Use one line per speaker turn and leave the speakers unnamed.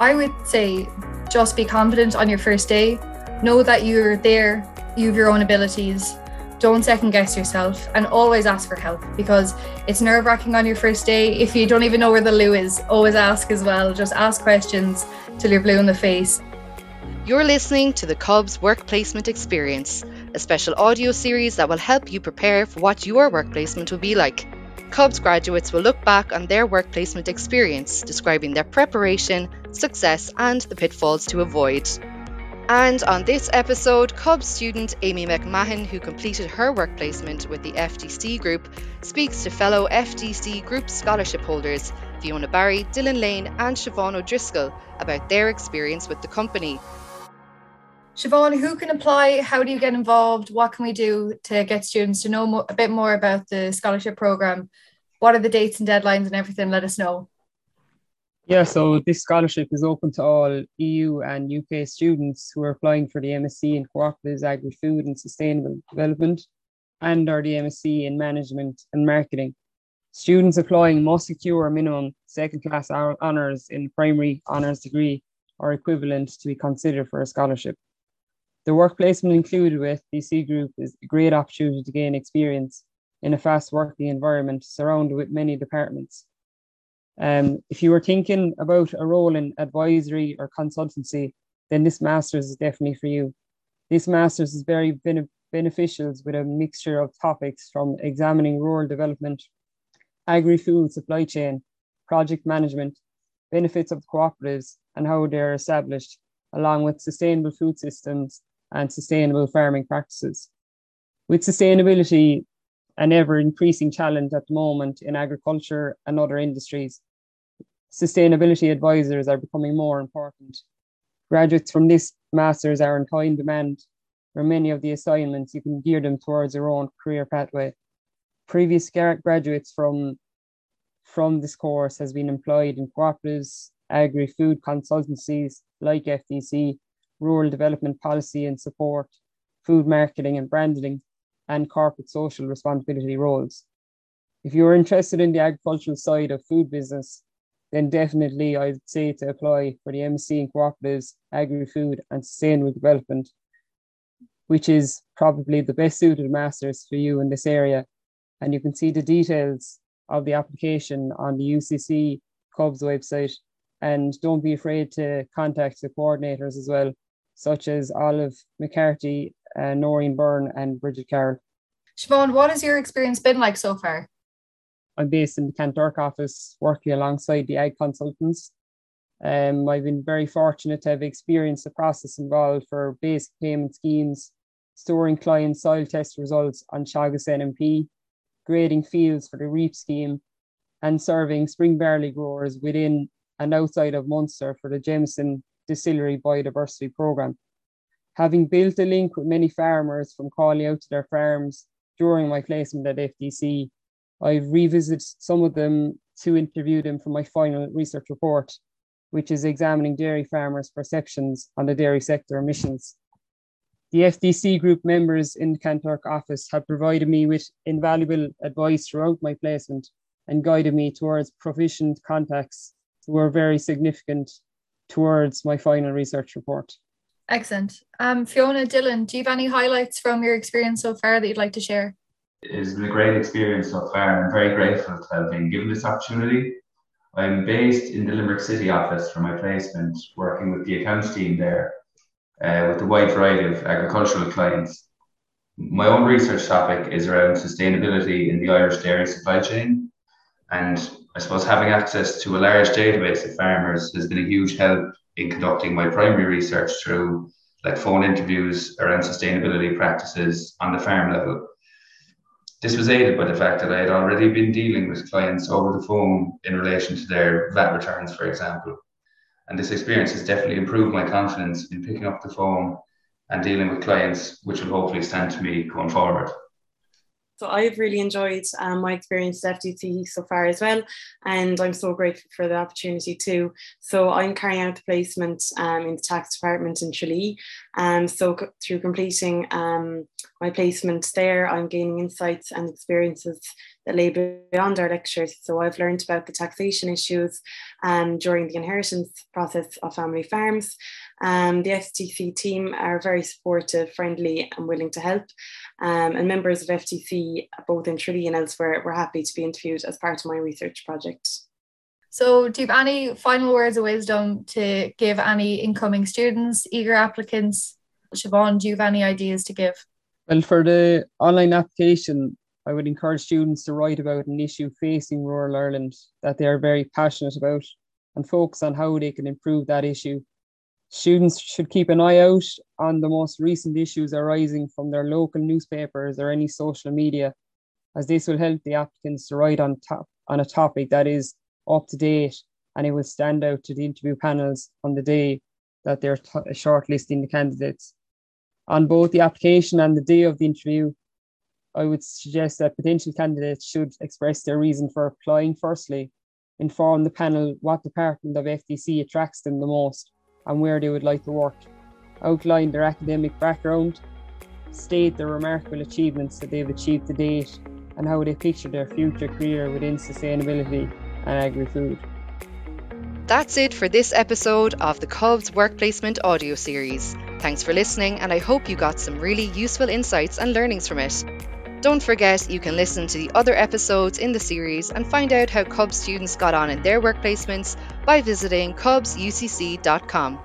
I would say just be confident on your first day. Know that you're there, you have your own abilities. Don't second guess yourself and always ask for help because it's nerve wracking on your first day. If you don't even know where the loo is, always ask as well. Just ask questions till you're blue in the face.
You're listening to the Cubs Work Placement Experience, a special audio series that will help you prepare for what your work placement will be like. Cubs graduates will look back on their work placement experience, describing their preparation, success, and the pitfalls to avoid. And on this episode, Cubs student Amy McMahon, who completed her work placement with the FDC Group, speaks to fellow FDC Group scholarship holders Fiona Barry, Dylan Lane, and Siobhan O'Driscoll about their experience with the company.
Siobhan, who can apply? How do you get involved? What can we do to get students to know mo- a bit more about the scholarship program? What are the dates and deadlines and everything? Let us know.
Yeah, so this scholarship is open to all EU and UK students who are applying for the MSc in Cooperatives, Agri-Food and Sustainable Development and or the MSc in Management and Marketing. Students applying must secure a minimum second class honours in primary honours degree or equivalent to be considered for a scholarship. The work placement included with FDC Group is a great opportunity to gain experience in a fast working environment surrounded with many departments. Um, if you were thinking about a role in advisory or consultancy, then this master's is definitely for you. This master's is very bene- beneficial with a mixture of topics from examining rural development, agri-food supply chain, project management, benefits of cooperatives and how they're established, along with sustainable food systems and sustainable farming practices. With sustainability an ever increasing challenge at the moment in agriculture and other industries, sustainability advisors are becoming more important. Graduates from this master's are in high demand. For many of the assignments, you can gear them towards your own career pathway. Previous graduates from, from this course has been employed in cooperatives, agri-food consultancies like FDC, rural development policy and support, food marketing and branding, and corporate social responsibility roles. If you're interested in the agricultural side of food business, then definitely I'd say to apply for the MSc in Cooperatives, Agri-Food and Sustainable Development, which is probably the best suited masters for you in this area. And you can see the details of the application on the UCC Cubs website. And don't be afraid to contact the coordinators as well such as Olive McCarthy, uh, Noreen Byrne, and Bridget Carroll.
Siobhan, what has your experience been like so far?
I'm based in the Kanturk office, working alongside the ag consultants. Um, I've been very fortunate to have experienced the process involved for basic payment schemes, storing client soil test results on Teagasc NMP, grading fields for the REAP scheme, and serving spring barley growers within and outside of Munster for the Jameson distillery biodiversity program. Having built a link with many farmers from calling out to their farms during my placement at FDC, I've revisited some of them to interview them for my final research report, which is examining dairy farmers' perceptions on the dairy sector emissions. The FDC group members in the Kanturk office have provided me with invaluable advice throughout my placement and guided me towards proficient contacts who are very significant towards my final research report.
Excellent. Um, Fiona, Dylan, do you have any highlights from your experience so far that you'd like to share?
It has been a great experience so far. I'm very grateful to have been given this opportunity. I'm based in the Limerick City office for my placement, working with the accounts team there uh, with a wide variety of agricultural clients. My own research topic is around sustainability in the Irish dairy supply chain. And I suppose having access to a large database of farmers has been a huge help in conducting my primary research through like phone interviews around sustainability practices on the farm level. This was aided by the fact that I had already been dealing with clients over the phone in relation to their VAT returns, for example. And this experience has definitely improved my confidence in picking up the phone and dealing with clients, which will hopefully stand to me going forward.
So I've really enjoyed um, my experience at FDC so far as well, and I'm so grateful for the opportunity too. So I'm carrying out the placement um, in the tax department in Tralee. Um, so c- through completing um, my placement there, I'm gaining insights and experiences that lay beyond our lectures. So I've learned about the taxation issues um, during the inheritance process of family farms. Um, the FDC team are very supportive, friendly, and willing to help. Um, and members of FDC, both in Tralee and elsewhere, were happy to be interviewed as part of my research project.
So, do you have any final words of wisdom to give any incoming students, eager applicants? Siobhan, do you have any ideas to give?
Well, for the online application, I would encourage students to write about an issue facing rural Ireland that they are very passionate about and focus on how they can improve that issue. Students should keep an eye out on the most recent issues arising from their local newspapers or any social media, as this will help the applicants to write on top on a topic that is up to date and it will stand out to the interview panels on the day that they're t- shortlisting the candidates on both the application and the day of the interview, I would suggest that potential candidates should express their reason for applying firstly, inform the panel what department of FDC attracts them the most and where they would like to work, outline their academic background, state the remarkable achievements that they've achieved to date, and how they picture their future career within sustainability and agri food.
That's it for this episode of the Cubs Work Placement audio series. Thanks for listening, and I hope you got some really useful insights and learnings from it. Don't forget, you can listen to the other episodes in the series and find out how Cubs students got on in their work placements by visiting cubsucc.com.